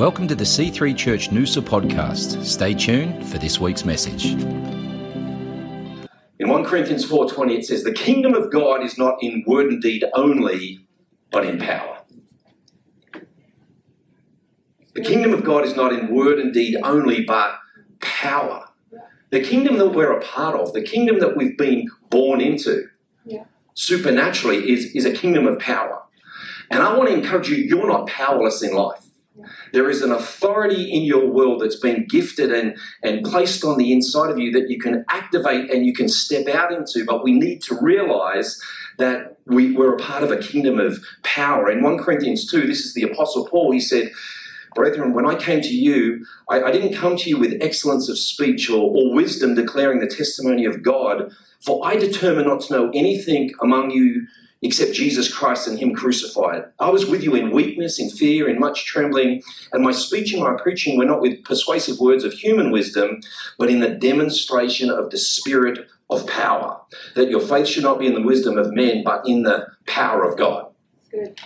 Welcome to the C3 Church Noosa podcast. Stay tuned for this week's message. In 1 Corinthians 4:20 it says the kingdom of God is not in word and deed only but in power. The kingdom of God is not in word and deed only but power. The kingdom that we're a part of, the kingdom that we've been born into Yeah. supernaturally is, is a kingdom of power. And I want to encourage you, you're not powerless in life. There is an authority in your world that's been gifted and, and placed on the inside of you that you can activate and you can step out into. But we need to realize that we, we're a part of a kingdom of power. In 1 Corinthians 2, this is the Apostle Paul, he said, Brethren, when I came to you, I, I didn't come to you with excellence of speech or, or wisdom declaring the testimony of God, for I determined not to know anything among you except Jesus Christ and Him crucified. I was with you in weakness, in fear, in much trembling, and my speech and my preaching were not with persuasive words of human wisdom, but in the demonstration of the Spirit of power, that your faith should not be in the wisdom of men, but in the power of God. Good.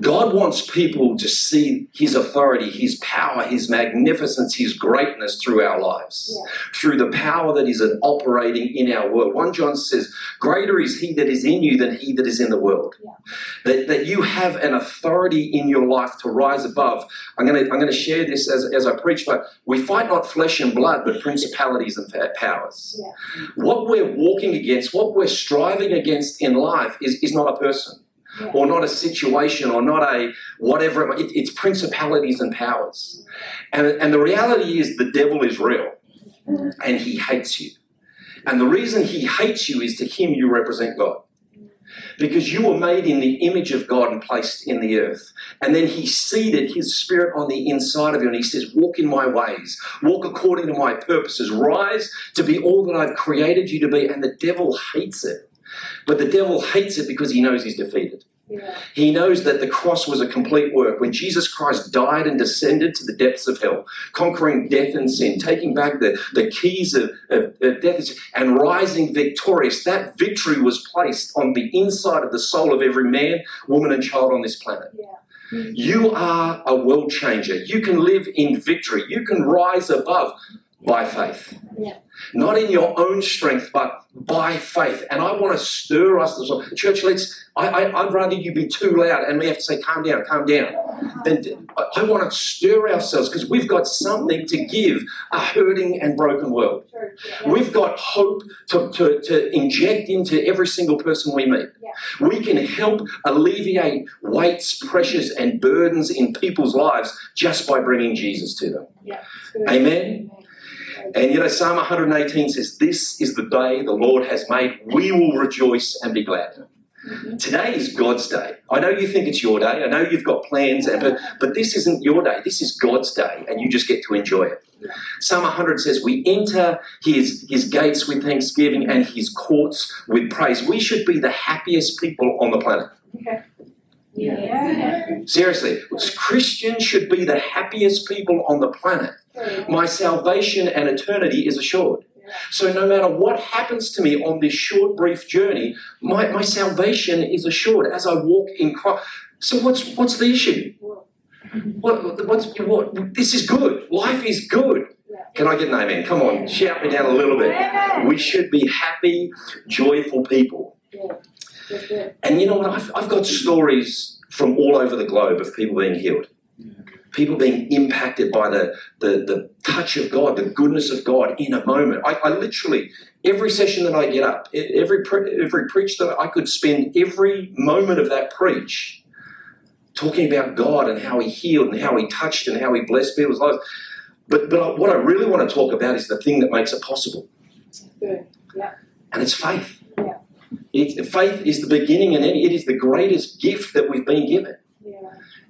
God wants people to see His authority, His power, His magnificence, His greatness through our lives, Yeah. through the power that is operating in our world. 1 John says, Greater is He that is in you than He that is in the world. Yeah. That, that you have an authority in your life to rise above. I'm going to I'm going to share this as, as I preach, but we fight not flesh and blood, but principalities and powers. Yeah. What we're walking against, what we're striving against in life is, is not a person Yeah. or not a situation or not a whatever it, it, it's principalities and powers. And, and the reality is the devil is real and he hates you. And the reason he hates you is to him you represent god. Because you were made in the image of god and placed in the earth. And then he seated his spirit on the inside of you and he says walk in my ways. Walk according to my purposes. Rise to be all that i've created you to be. And the devil hates it but the devil hates it because he knows he's defeated Yeah. he knows that the cross was a complete work. When Jesus Christ died and descended to the depths of hell, conquering death and sin, taking back the, the keys of, of, of death and sin, and rising victorious, that victory was placed on the inside of the soul of every man, woman, and child on this planet. Yeah. You are a world changer. You can live in victory. You can rise above by faith. Yeah. Not in your own strength, but by faith. And I want to stir us. this morning. Church, let's, I, I, I'd rather you be too loud and we have to say, calm down, calm down. Then I- I want to stir ourselves because we've got something to give a hurting and broken world. Church. Yeah. We've got hope to, to, to inject into every single person we meet. Yeah. We can help alleviate weights, pressures, and burdens in people's lives just by bringing Jesus to them. Good. Amen. And you know, Psalm 118 says, This is the day the Lord has made. We will rejoice and be glad. Mhm. Today is God's day. I know you think it's your day. I know you've got plans, and- but, but this isn't your day. This is God's day, and you just get to enjoy it. Psalm 100 says, We enter his, his gates with thanksgiving and his courts with praise. We should be the happiest people on the planet. Okay. Yeah. Seriously, Christians should be the happiest people on the planet. My salvation and eternity is assured. So no matter what happens to me on this short, brief journey, my, my salvation is assured as I walk in Christ. So what's what's the issue? What, what's what? This is good. Life is good. Can I get an amen? Come on, shout me down a little bit. We should be happy, joyful people. And you know what? I've, I've got stories from all over the globe of people being healed, people being impacted by the, the, the touch of God, the goodness of God in a moment. I, I literally, every session that I get up, every, pre- every preach that I could spend every moment of that preach talking about God and how He healed and how He touched and how He blessed people's lives. But, but I, what I really want to talk about is the thing that makes it possible, Good. Yeah. and it's faith. Yeah. It, faith is the beginning and end. It is the greatest gift that we've been given.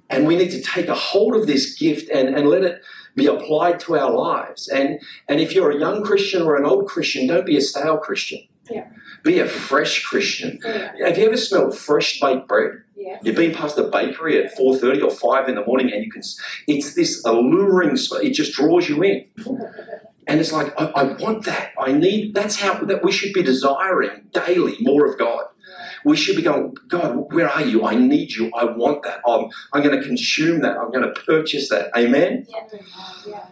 And we need to take a hold of this gift and, and let it be applied to our lives. And, and if you're a young Christian or an old Christian, don't be a stale Christian. Yeah. Be a fresh Christian. Yeah. Have you ever smelled fresh baked bread? Yeah. You've been past the bakery at 4.30 or 5 in the morning and you can, it's this alluring, smell. it just draws you in. And it's like, I, I want that. I need, that's how, that we should be desiring daily more of God. We should be going, God, where are you? I need you. I want that. Um, I'm, I'm going to consume that. I'm going to purchase that. Amen? Yeah.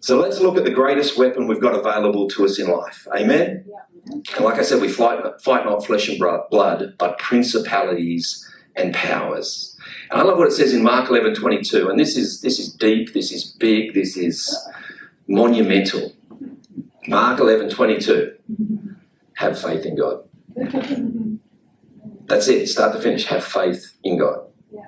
So let's look at the greatest weapon we've got available to us in life. Amen? Yeah. And like I said, we fight, fight not flesh and blood, but principalities and powers. And I love what it says in Mark 11 22. And this is, this is deep, this is big, this is monumental. Mark 11 22. Have faith in God. That's it, start to finish. Have faith in God. Yeah.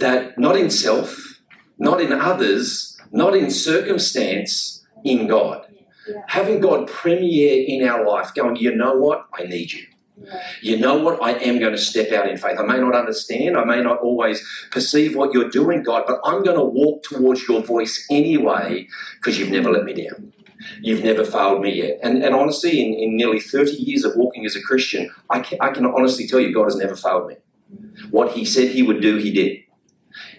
That not in self, not in others, not in circumstance, in God. Yeah. Having God premiere in our life, going, you know what? I need you. Yeah. You know what? I am going to step out in faith. I may not understand, I may not always perceive what you're doing, God, but I'm going to walk towards your voice anyway because you've never let me down. You've never failed me yet. And, and honestly, in, in nearly 30 years of walking as a Christian, I can, I can honestly tell you God has never failed me. What He said He would do, He did.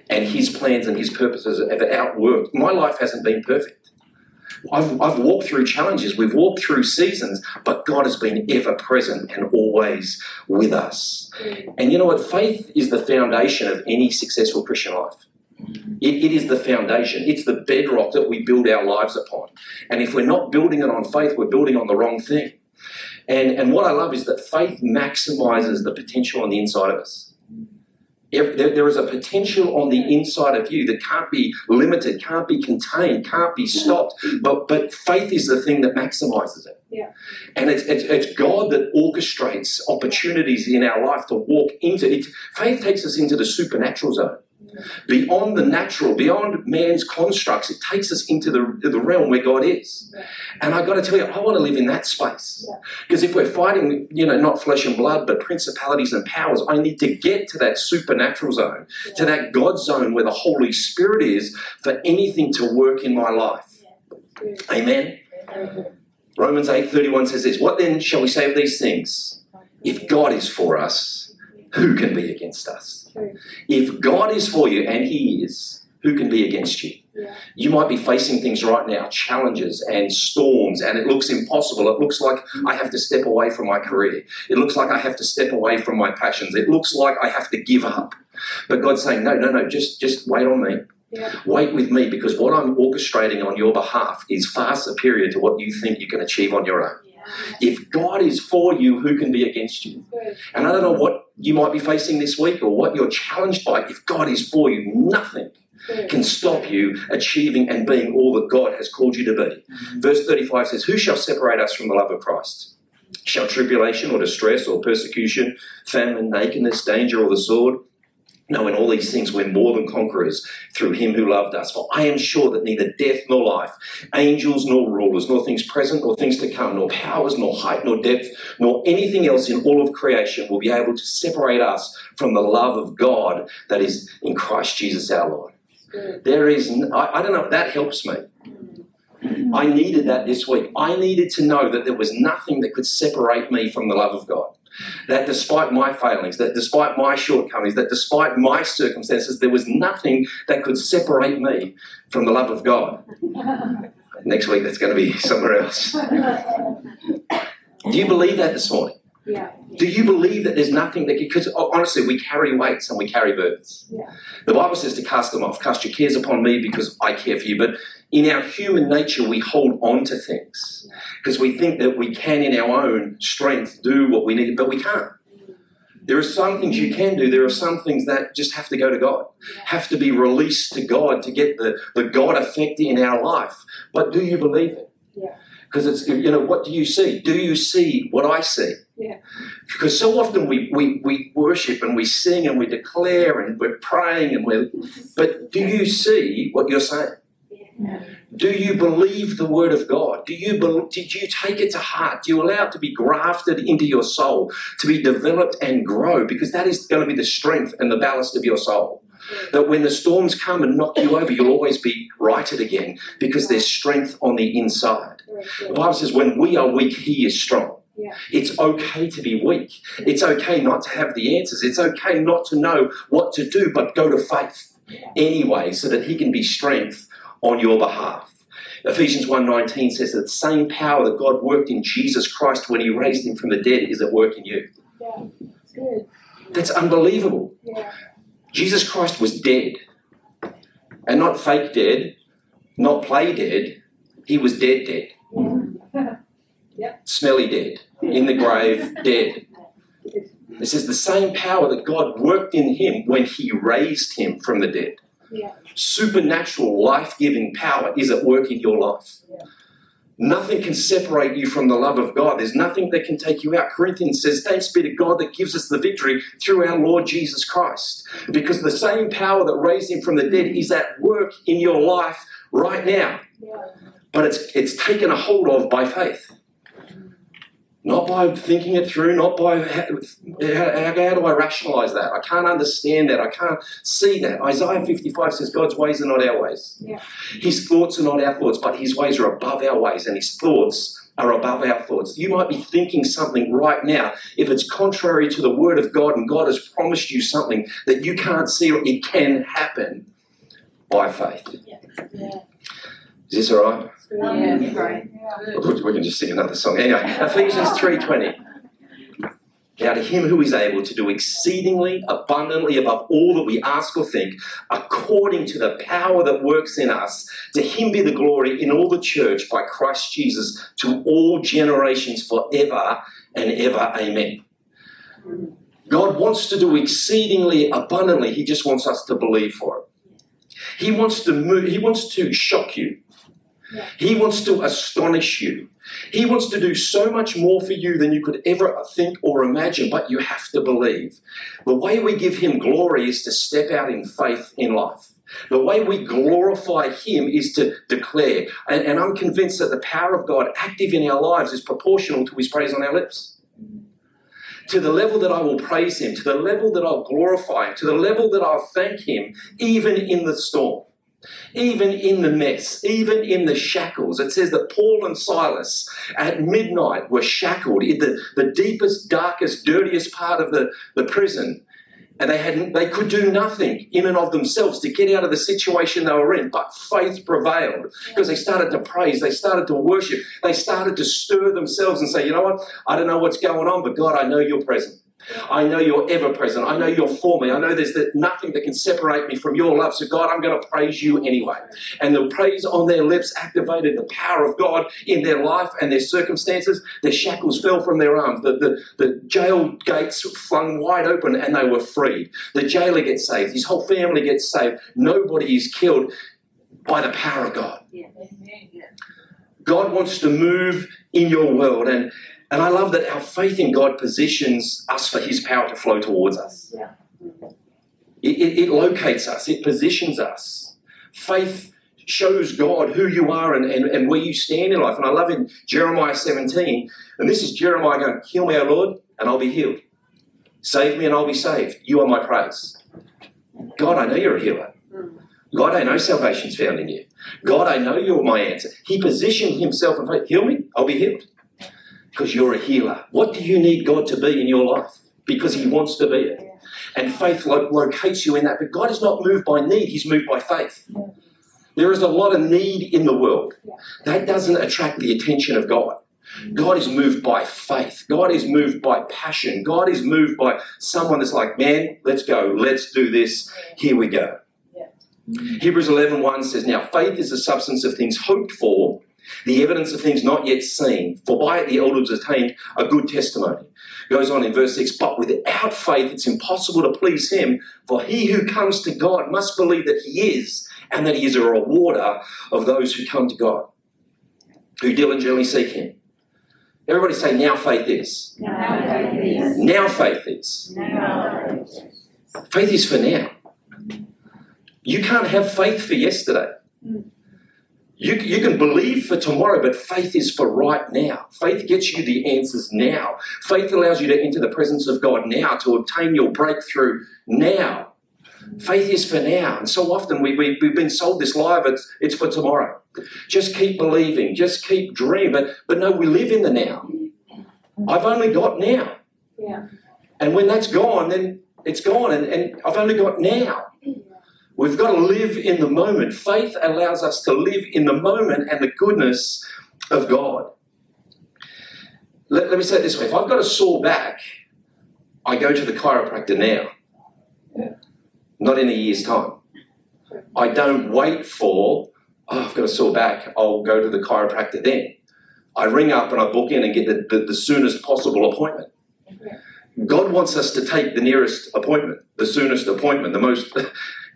And His plans and His purposes have outworked. My life hasn't been perfect. I've, I've walked through challenges, we've walked through seasons, but God has been ever present and always with us. Mm. And you know what? Faith is the foundation of any successful Christian life. It, it is the foundation. It's the bedrock that we build our lives upon. And if we're not building it on faith, we're building on the wrong thing. And, and what I love is that faith maximizes the potential on the inside of us. If there, there is a potential on the inside of you that can't be limited, can't be contained, can't be stopped. But but faith is the thing that maximizes it. Yeah. And it's, it's, it's God that orchestrates opportunities in our life to walk into it. Faith takes us into the supernatural zone beyond the natural, beyond man's constructs. It takes us into the, the realm where God is. And I've got to tell you, I want to live in that space. Because if we're fighting, you know, not flesh and blood, but principalities and powers, I need to get to that supernatural zone, to that God zone where the Holy Spirit is for anything to work in my life. Amen. Romans 8:31 says this, what then shall we say of these things? If God is for us, who can be against us? True. If God is for you, and He is, who can be against you? Yeah. You might be facing things right now, challenges and storms, and it looks impossible. It looks like I have to step away from my career. It looks like I have to step away from my passions. It looks like I have to give up. But God's saying, no, no, no, just, just wait on me. Yeah. Wait with me because what I'm orchestrating on your behalf is far superior to what you think you can achieve on your own. If God is for you, who can be against you? And I don't know what you might be facing this week or what you're challenged by. If God is for you, nothing can stop you achieving and being all that God has called you to be. Verse 35 says, Who shall separate us from the love of Christ? Shall tribulation or distress or persecution, famine, nakedness, danger, or the sword? No, in all these things we're more than conquerors through him who loved us. For I am sure that neither death nor life, angels nor rulers, nor things present nor things to come, nor powers, nor height, nor depth, nor anything else in all of creation will be able to separate us from the love of God that is in Christ Jesus our Lord. There is, n- I, I don't know if that helps me. Mm. I needed that this week. I needed to know that there was nothing that could separate me from the love of God. That despite my failings, that despite my shortcomings, that despite my circumstances, there was nothing that could separate me from the love of God. Next week, that's going to be somewhere else. Do you believe that this morning? yeah. Do you believe that there's nothing that because honestly we carry weights and we carry burdens. Yeah. The Bible says to cast them off. Cast your cares upon me because I care for you. But in our human nature, we hold on to things because we think that we can, in our own strength, do what we need, but we can't. There are some things you can do. There are some things that just have to go to God, have to be released to God to get the, the God effect in our life. But do you believe it? Yeah. Because it's, you know, what do you see? Do you see what I see? Yeah. Because so often we, we, we worship and we sing and we declare and we're praying and we're, but do you see what you're saying? Do you believe the word of God? Do you bel did you take it to heart? Do you allow it to be grafted into your soul, to be developed and grow? Because that is going to be the strength and the ballast of your soul. That when the storms come and knock you over, you'll always be righted again because there's strength on the inside. The. Bible says, when we are weak, He is strong. Yeah. It's okay to be weak. It's okay not to have the answers. It's okay not to know what to do, but go to faith anyway so that He can be strength on your behalf. Ephesians 1.19 says that the same power that God worked in Jesus Christ when He raised Him from the dead is at work in you. Yeah. It's good. That's unbelievable. Yeah. Jesus Christ was dead. And not fake dead, not play dead. He was dead, dead. Smelly dead. In the grave, dead. This is the same power that God worked in him when he raised him from the dead. Yeah. Supernatural, life giving power is at work in your life. Yeah. Nothing can separate you from the love of God. There's nothing that can take you out. Corinthians says, Thanks be to God that gives us the victory through our Lord Jesus Christ. Because the same power that raised him from the dead is at work in your life right now. Yeah. But it's, it's taken a hold of by faith. Not by thinking it through, not by how, how, how do I rationalize that? I can't understand that. I can't see that. Isaiah 55 says God's ways are not our ways. Yeah. His thoughts are not our thoughts, but his ways are above our ways, and his thoughts are above our thoughts. You might be thinking something right now. If it's contrary to the word of God and God has promised you something that you can't see, or it can happen by faith. Yeah. Is this all right? Yeah. Right. We can just sing another song. Anyway, Ephesians 3.20. Now to him who is able to do exceedingly abundantly above all that we ask or think, according to the power that works in us, to him be the glory in all the church by Christ Jesus to all generations forever and ever. Amen. God wants to do exceedingly abundantly. He just wants us to believe for it. He wants to move, he wants to shock you. He wants to astonish you. He wants to do so much more for you than you could ever think or imagine, but you have to believe. The way we give Him glory is to step out in faith in life. The way we glorify Him is to declare. And, and I'm convinced that the power of God active in our lives is proportional to His praise on our lips. To the level that I will praise Him, to the level that I'll glorify Him, to the level that I'll thank Him, even in the storm. Even in the mess, even in the shackles, it says that Paul and Silas at midnight were shackled in the, the deepest, darkest, dirtiest part of the, the prison. And they had they could do nothing in and of themselves to get out of the situation they were in, but faith prevailed because they started to praise, they started to worship, they started to stir themselves and say, you know what, I don't know what's going on, but God, I know you're present. I know you're ever present. I know you're for me. I know there's nothing that can separate me from your love. So, God, I'm going to praise you anyway. And the praise on their lips activated the power of God in their life and their circumstances. Their shackles fell from their arms. The, the, the jail gates flung wide open and they were freed. The jailer gets saved. His whole family gets saved. Nobody is killed by the power of God. God wants to move in your world. And and I love that our faith in God positions us for His power to flow towards us. Yeah. It, it, it locates us, it positions us. Faith shows God who you are and, and, and where you stand in life. And I love in Jeremiah 17, and this is Jeremiah going, Heal me, O Lord, and I'll be healed. Save me, and I'll be saved. You are my praise. God, I know you're a healer. God, I know salvation's found in you. God, I know you're my answer. He positioned himself in faith. Heal me, I'll be healed because you're a healer. What do you need God to be in your life? Because He wants to be it. And faith lo- locates you in that. But God is not moved by need, He's moved by faith. There is a lot of need in the world. That doesn't attract the attention of God. Mm. God is moved by faith. God is moved by passion. God is moved by someone that's like, man, let's go. Let's do this. Here we go. Hebrews 11 1 says, Now faith is the substance of things hoped for, the evidence of things not yet seen, for by it the elders attained a good testimony. Goes on in verse 6 But without faith it's impossible to please him, for he who comes to God must believe that he is, and that he is a rewarder of those who come to God, who diligently seek him. Everybody say, Now faith is. Now faith is. Now faith is. Now faith is. Faith is for now. You can't have faith for yesterday. Mm. You, you can believe for tomorrow, but faith is for right now. Faith gets you the answers now. Faith allows you to enter the presence of God now, to obtain your breakthrough now. Faith is for now. And so often we, we, we've been sold this lie, but it's, it's for tomorrow. Just keep believing, just keep dreaming. But, but no, we live in the now. I've only got now. Yeah. And when that's gone, then it's gone. And, and I've only got now. We've got to live in the moment. Faith allows us to live in the moment and the goodness of God. Let, let me say it this way if I've got a sore back, I go to the chiropractor now, not in a year's time. I don't wait for, oh, I've got a sore back, I'll go to the chiropractor then. I ring up and I book in and get the, the, the soonest possible appointment. God wants us to take the nearest appointment, the soonest appointment, the most.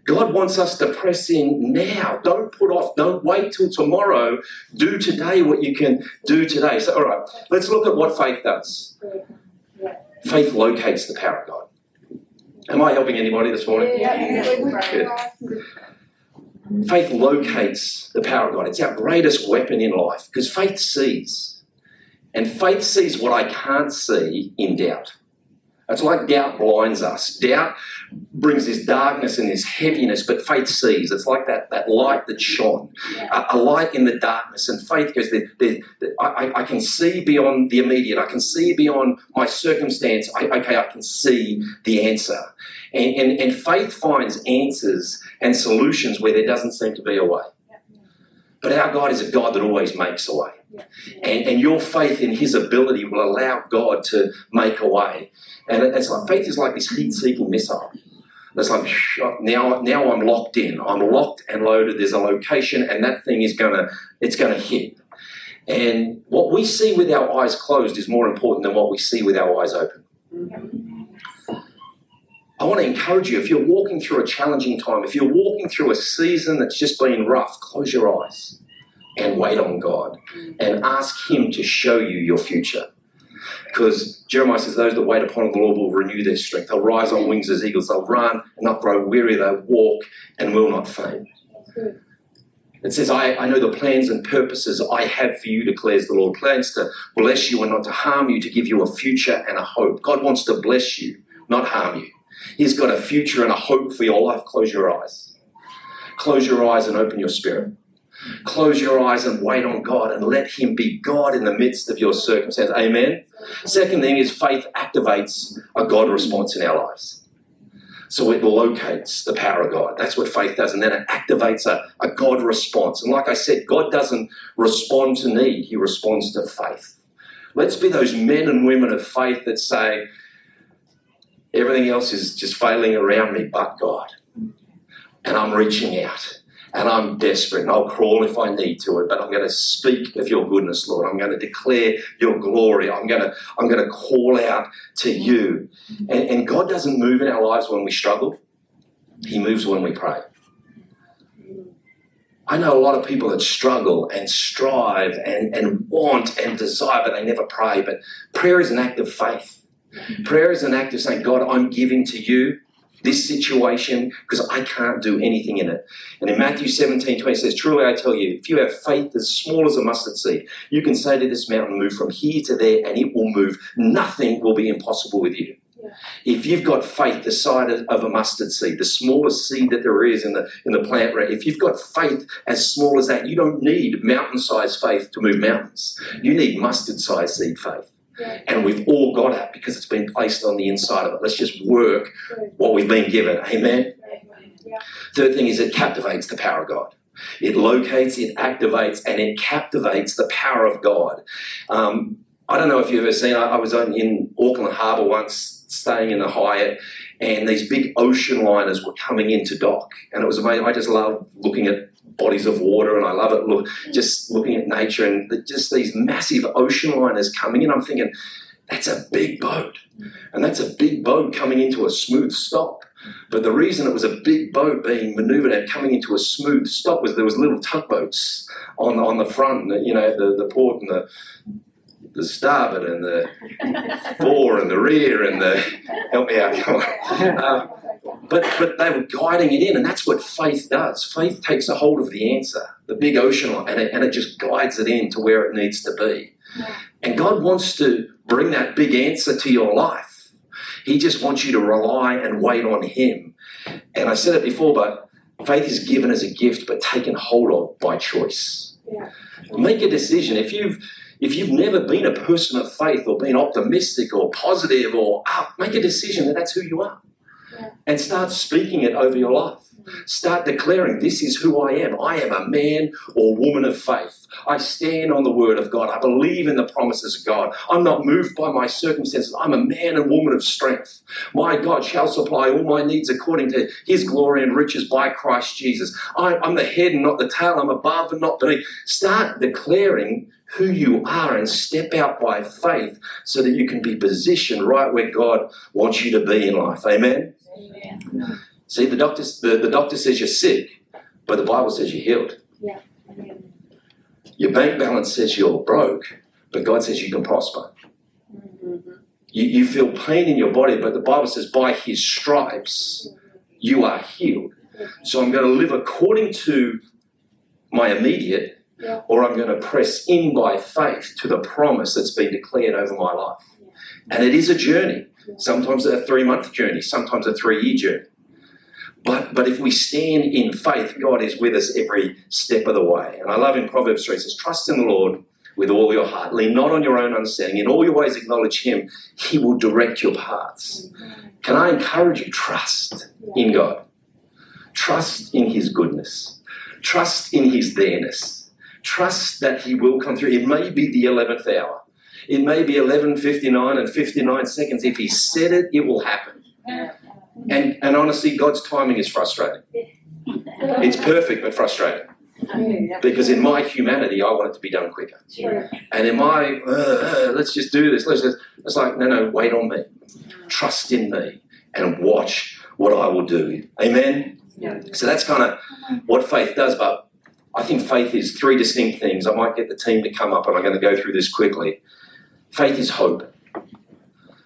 God wants us to press in now. Don't put off, don't wait till tomorrow. Do today what you can do today. So, all right, let's look at what faith does. Faith locates the power of God. Am I helping anybody this morning? Faith locates the power of God. It's our greatest weapon in life because faith sees. And faith sees what I can't see in doubt. It's like doubt blinds us. Doubt brings this darkness and this heaviness, but faith sees. It's like that, that light that shone, a, a light in the darkness. And faith goes, there, there, there, I, I can see beyond the immediate. I can see beyond my circumstance. I, okay, I can see the answer. And, and, and faith finds answers and solutions where there doesn't seem to be a way. But our God is a God that always makes a way. And, and your faith in His ability will allow God to make a way. And it's like faith is like this heat-seeking missile. It's like now, now I'm locked in. I'm locked and loaded. There's a location, and that thing is gonna, it's gonna hit. And what we see with our eyes closed is more important than what we see with our eyes open. Mm-hmm. I want to encourage you if you're walking through a challenging time, if you're walking through a season that's just been rough, close your eyes and wait on God and ask Him to show you your future. Because Jeremiah says, Those that wait upon the Lord will renew their strength. They'll rise on wings as eagles. They'll run and not grow weary. They'll walk and will not faint. It says, I, I know the plans and purposes I have for you, declares the Lord. Plans to bless you and not to harm you, to give you a future and a hope. God wants to bless you, not harm you. He's got a future and a hope for your life. Close your eyes. Close your eyes and open your spirit. Close your eyes and wait on God and let Him be God in the midst of your circumstance. Amen. Second thing is faith activates a God response in our lives. So it locates the power of God. That's what faith does. And then it activates a, a God response. And like I said, God doesn't respond to need, He responds to faith. Let's be those men and women of faith that say, everything else is just failing around me but God. And I'm reaching out and I'm desperate and I'll crawl if I need to but I'm going to speak of your goodness, Lord. I'm going to declare your glory. I'm going to, I'm going to call out to you. And, and God doesn't move in our lives when we struggle, He moves when we pray. I know a lot of people that struggle and strive and, and want and desire, but they never pray. But prayer is an act of faith. Prayer is an act of saying, God, I'm giving to you this situation because I can't do anything in it. And in Matthew 17, 20 says, Truly I tell you, if you have faith as small as a mustard seed, you can say to this mountain, Move from here to there, and it will move. Nothing will be impossible with you. If you've got faith the size of a mustard seed, the smallest seed that there is in the in the plant, if you've got faith as small as that, you don't need mountain-sized faith to move mountains. You need mustard-sized seed faith. And we've all got it because it's been placed on the inside of it. Let's just work what we've been given. Amen. Third thing is it captivates the power of God. It locates, it activates, and it captivates the power of God. Um, I don't know if you've ever seen, I, I was in Auckland Harbour once, staying in the Hyatt, and these big ocean liners were coming into dock. And it was amazing. I just love looking at bodies of water and I love it look just looking at nature and just these massive ocean liners coming in. I'm thinking, that's a big boat. And that's a big boat coming into a smooth stop. But the reason it was a big boat being maneuvered and coming into a smooth stop was there was little tugboats on on the front, you know, the, the port and the the starboard and the fore and the rear and the help me out, come on. Um, but but they were guiding it in, and that's what faith does. Faith takes a hold of the answer, the big ocean, and it, and it just guides it in to where it needs to be. And God wants to bring that big answer to your life. He just wants you to rely and wait on Him. And I said it before, but faith is given as a gift, but taken hold of by choice. Yeah. Make a decision. If you've if you've never been a person of faith or been optimistic or positive or up, make a decision that that's who you are Yeah. And start speaking it over your life. Start declaring, This is who I am. I am a man or woman of faith. I stand on the word of God. I believe in the promises of God. I'm not moved by my circumstances. I'm a man and woman of strength. My God shall supply all my needs according to his glory and riches by Christ Jesus. I'm the head and not the tail. I'm above and not beneath. Start declaring who you are and step out by faith so that you can be positioned right where God wants you to be in life. Amen. Amen. See, the doctor, the, the doctor says you're sick, but the Bible says you're healed. Amen. Your bank balance says you're broke, but God says you can prosper. Mhm. You, you feel pain in your body, but the Bible says by his stripes you are healed. So I'm going to live according to my immediate, Yeah. or I'm going to press in by faith to the promise that's been declared over my life. And it is a journey. Sometimes a three month journey, sometimes a three year journey. But, but if we stand in faith, God is with us every step of the way. And I love in Proverbs 3, it says, Trust in the Lord with all your heart. Lean not on your own understanding. In all your ways, acknowledge Him. He will direct your paths. Can I encourage you? Trust in God. Trust in His goodness. Trust in His there-ness. Trust that He will come through. It may be the 11th hour. It may be 11.59 and 59 seconds. If He said it, it will happen. And, and honestly, God's timing is frustrating. It's perfect, but frustrating. Because in my humanity, I want it to be done quicker. And in my, uh, let's just do this, let's just, it's like, no, no, wait on me. Trust in me and watch what I will do. Amen? Yeah. So that's kind of what faith does. But I think faith is three distinct things. I might get the team to come up and I'm going to go through this quickly. Faith is hope.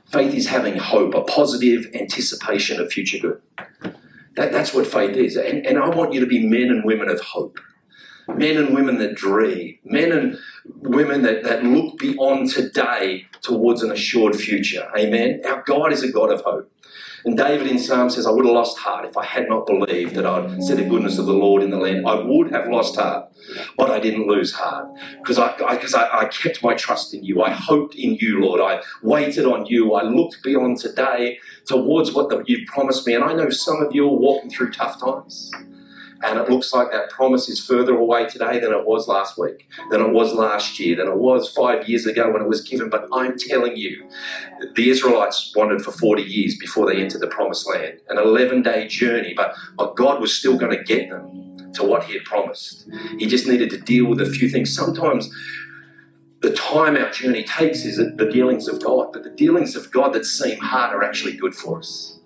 Faith is having hope, a positive anticipation of future good. That, that's what faith is. And, and I want you to be men and women of hope. Men and women that dream. Men and women that, that look beyond today towards an assured future. Amen. Our God is a God of hope. And David in Psalm says, I would have lost heart if I had not believed that I'd see the goodness of the Lord in the land. I would have lost heart, but I didn't lose heart because I, I, I, I kept my trust in you. I hoped in you, Lord. I waited on you. I looked beyond today towards what the, you promised me. And I know some of you are walking through tough times. And it looks like that promise is further away today than it was last week, than it was last year, than it was five years ago when it was given. But I'm telling you, the Israelites wandered for 40 years before they entered the promised land, an 11 day journey, but, God was still going to get them to what He had promised. He just needed to deal with a few things. Sometimes the time our journey takes is the dealings of God, but the dealings of God that seem hard are actually good for us.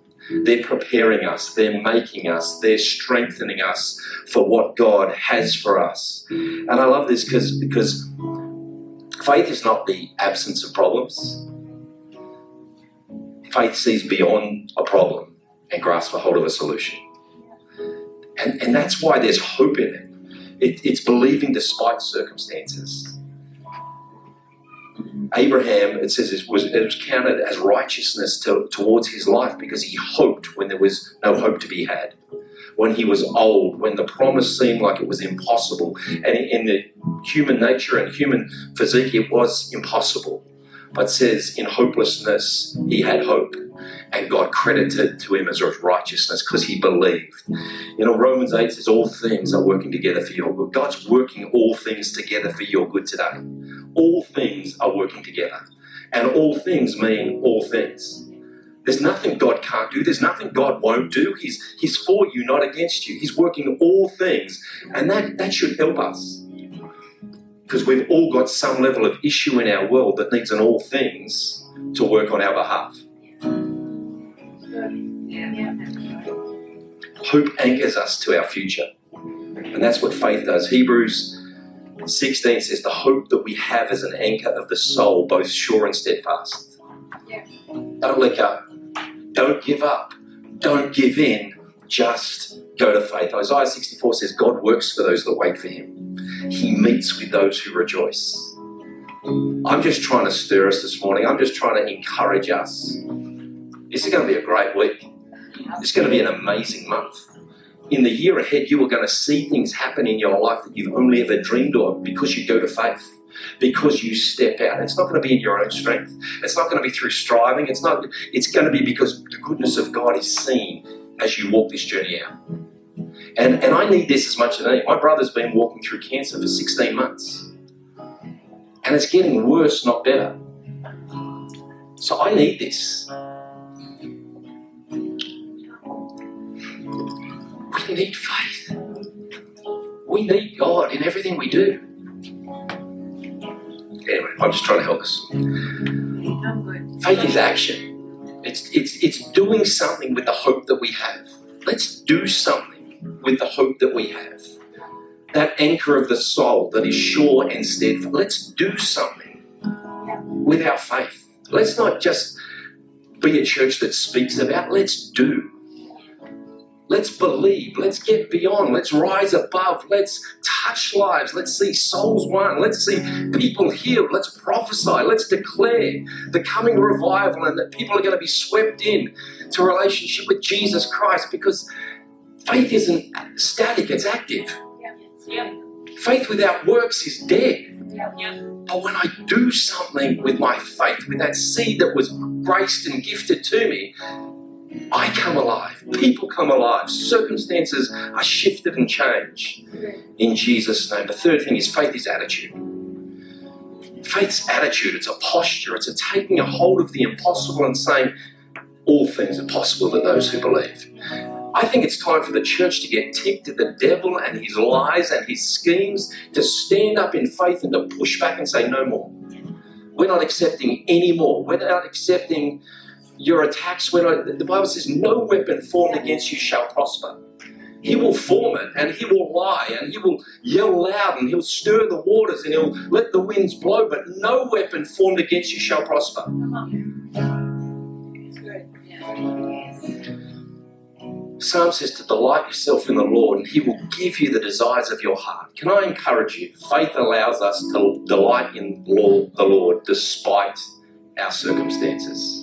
They're preparing us, they're making us, they're strengthening us for what God has for us. And I love this because because faith is not the absence of problems. Faith sees beyond a problem and grasps a hold of a solution. And, and that's why there's hope in it. it. It's believing despite circumstances. Abraham, it says, it was, it was counted as righteousness to, towards his life because he hoped when there was no hope to be had. When he was old, when the promise seemed like it was impossible. And in the human nature and human physique, it was impossible. But says, in hopelessness, he had hope. And God credited to him as righteousness because he believed. You know, Romans 8 says, All things are working together for your good. God's working all things together for your good today all things are working together. And all things mean all things. There's nothing God can't do. There's nothing God won't do. He's, he's for you, not against you. He's working all things. And that, that should help us. Because we've all got some level of issue in our world that needs an all things to work on our behalf. Hope anchors us to our future. And that's what faith does. Hebrews 16 says, The hope that we have as an anchor of the soul, both sure and steadfast. Yeah. Don't let go. Don't give up. Don't give in. Just go to faith. Isaiah 64 says, God works for those that wait for him, he meets with those who rejoice. I'm just trying to stir us this morning. I'm just trying to encourage us. This is going to be a great week. It's going to be an amazing month in the year ahead, you are going to see things happen in your life that you've only ever dreamed of because you go to faith, because you step out. It's not going to be in your own strength. It's not going to be through striving. It's not. It's going to be because the goodness of God is seen as you walk this journey out. And, and I need this as much as any. My brother's been walking through cancer for 16 months. And it's getting worse, not better. So I need this. We need faith. We need God in everything we do. Anyway, I'm just trying to help us. Faith is action. It's, it's, it's doing something with the hope that we have. Let's do something with the hope that we have. That anchor of the soul that is sure and steadfast. Let's do something with our faith. Let's not just be a church that speaks about, let's do. Let's believe. Let's get beyond. Let's rise above. Let's touch lives. Let's see souls won. Let's see people healed. Let's prophesy. Let's declare the coming revival and that people are going to be swept in to relationship with Jesus Christ because faith isn't static, it's active. Faith without works is dead. But when I do something with my faith, with that seed that was graced and gifted to me, I come alive. People come alive. Circumstances are shifted and changed in Jesus' name. The third thing is faith is attitude. Faith's attitude, it's a posture, it's a taking a hold of the impossible and saying, all things are possible to those who believe. I think it's time for the church to get ticked at the devil and his lies and his schemes, to stand up in faith and to push back and say, no more. We're not accepting any more. We're not accepting your attacks. We're not, the Bible says, no weapon formed against you shall prosper. He will form it and he will lie and he will yell loud and he'll stir the waters and he'll let the winds blow, but no weapon formed against you shall prosper. Psalm says to delight yourself in the Lord and he will give you the desires of your heart. Can I encourage you? Faith allows us to delight in the Lord despite our circumstances.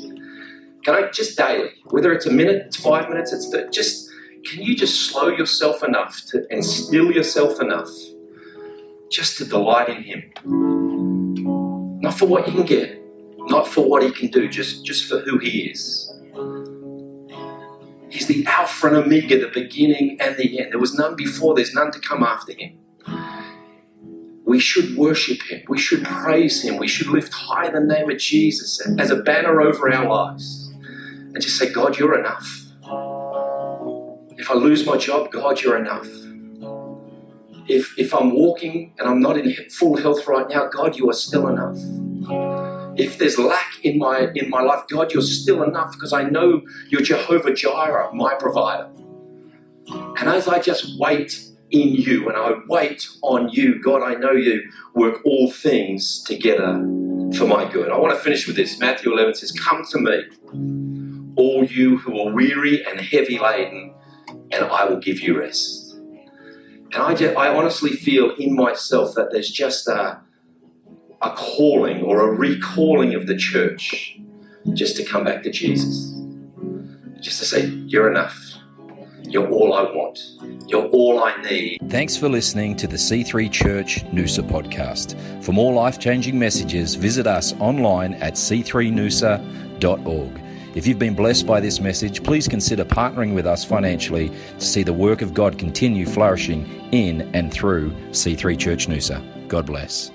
Just daily, whether it's a minute, it's five minutes, it's the, just, can you just slow yourself enough to, and still yourself enough just to delight in Him? Not for what you can get, not for what He can do, just, just for who He is. He's the Alpha and Omega, the beginning and the end. There was none before, there's none to come after him. We should worship him. We should praise him. We should lift high the name of Jesus as a banner over our lives. And just say, God, you're enough. If I lose my job, God, you're enough. If, if I'm walking and I'm not in full health right now, God, you are still enough if there's lack in my in my life, God, you're still enough because I know you're Jehovah Jireh, my provider. And as I just wait in you and I wait on you, God, I know you work all things together for my good. I want to finish with this. Matthew 11 says, Come to me, all you who are weary and heavy laden, and I will give you rest. And I, just, I honestly feel in myself that there's just a, a calling or a recalling of the church just to come back to Jesus. Just to say, You're enough. You're all I want. You're all I need. Thanks for listening to the C3 Church Noosa podcast. For more life changing messages, visit us online at c3noosa.org. If you've been blessed by this message, please consider partnering with us financially to see the work of God continue flourishing in and through C3 Church Noosa. God bless.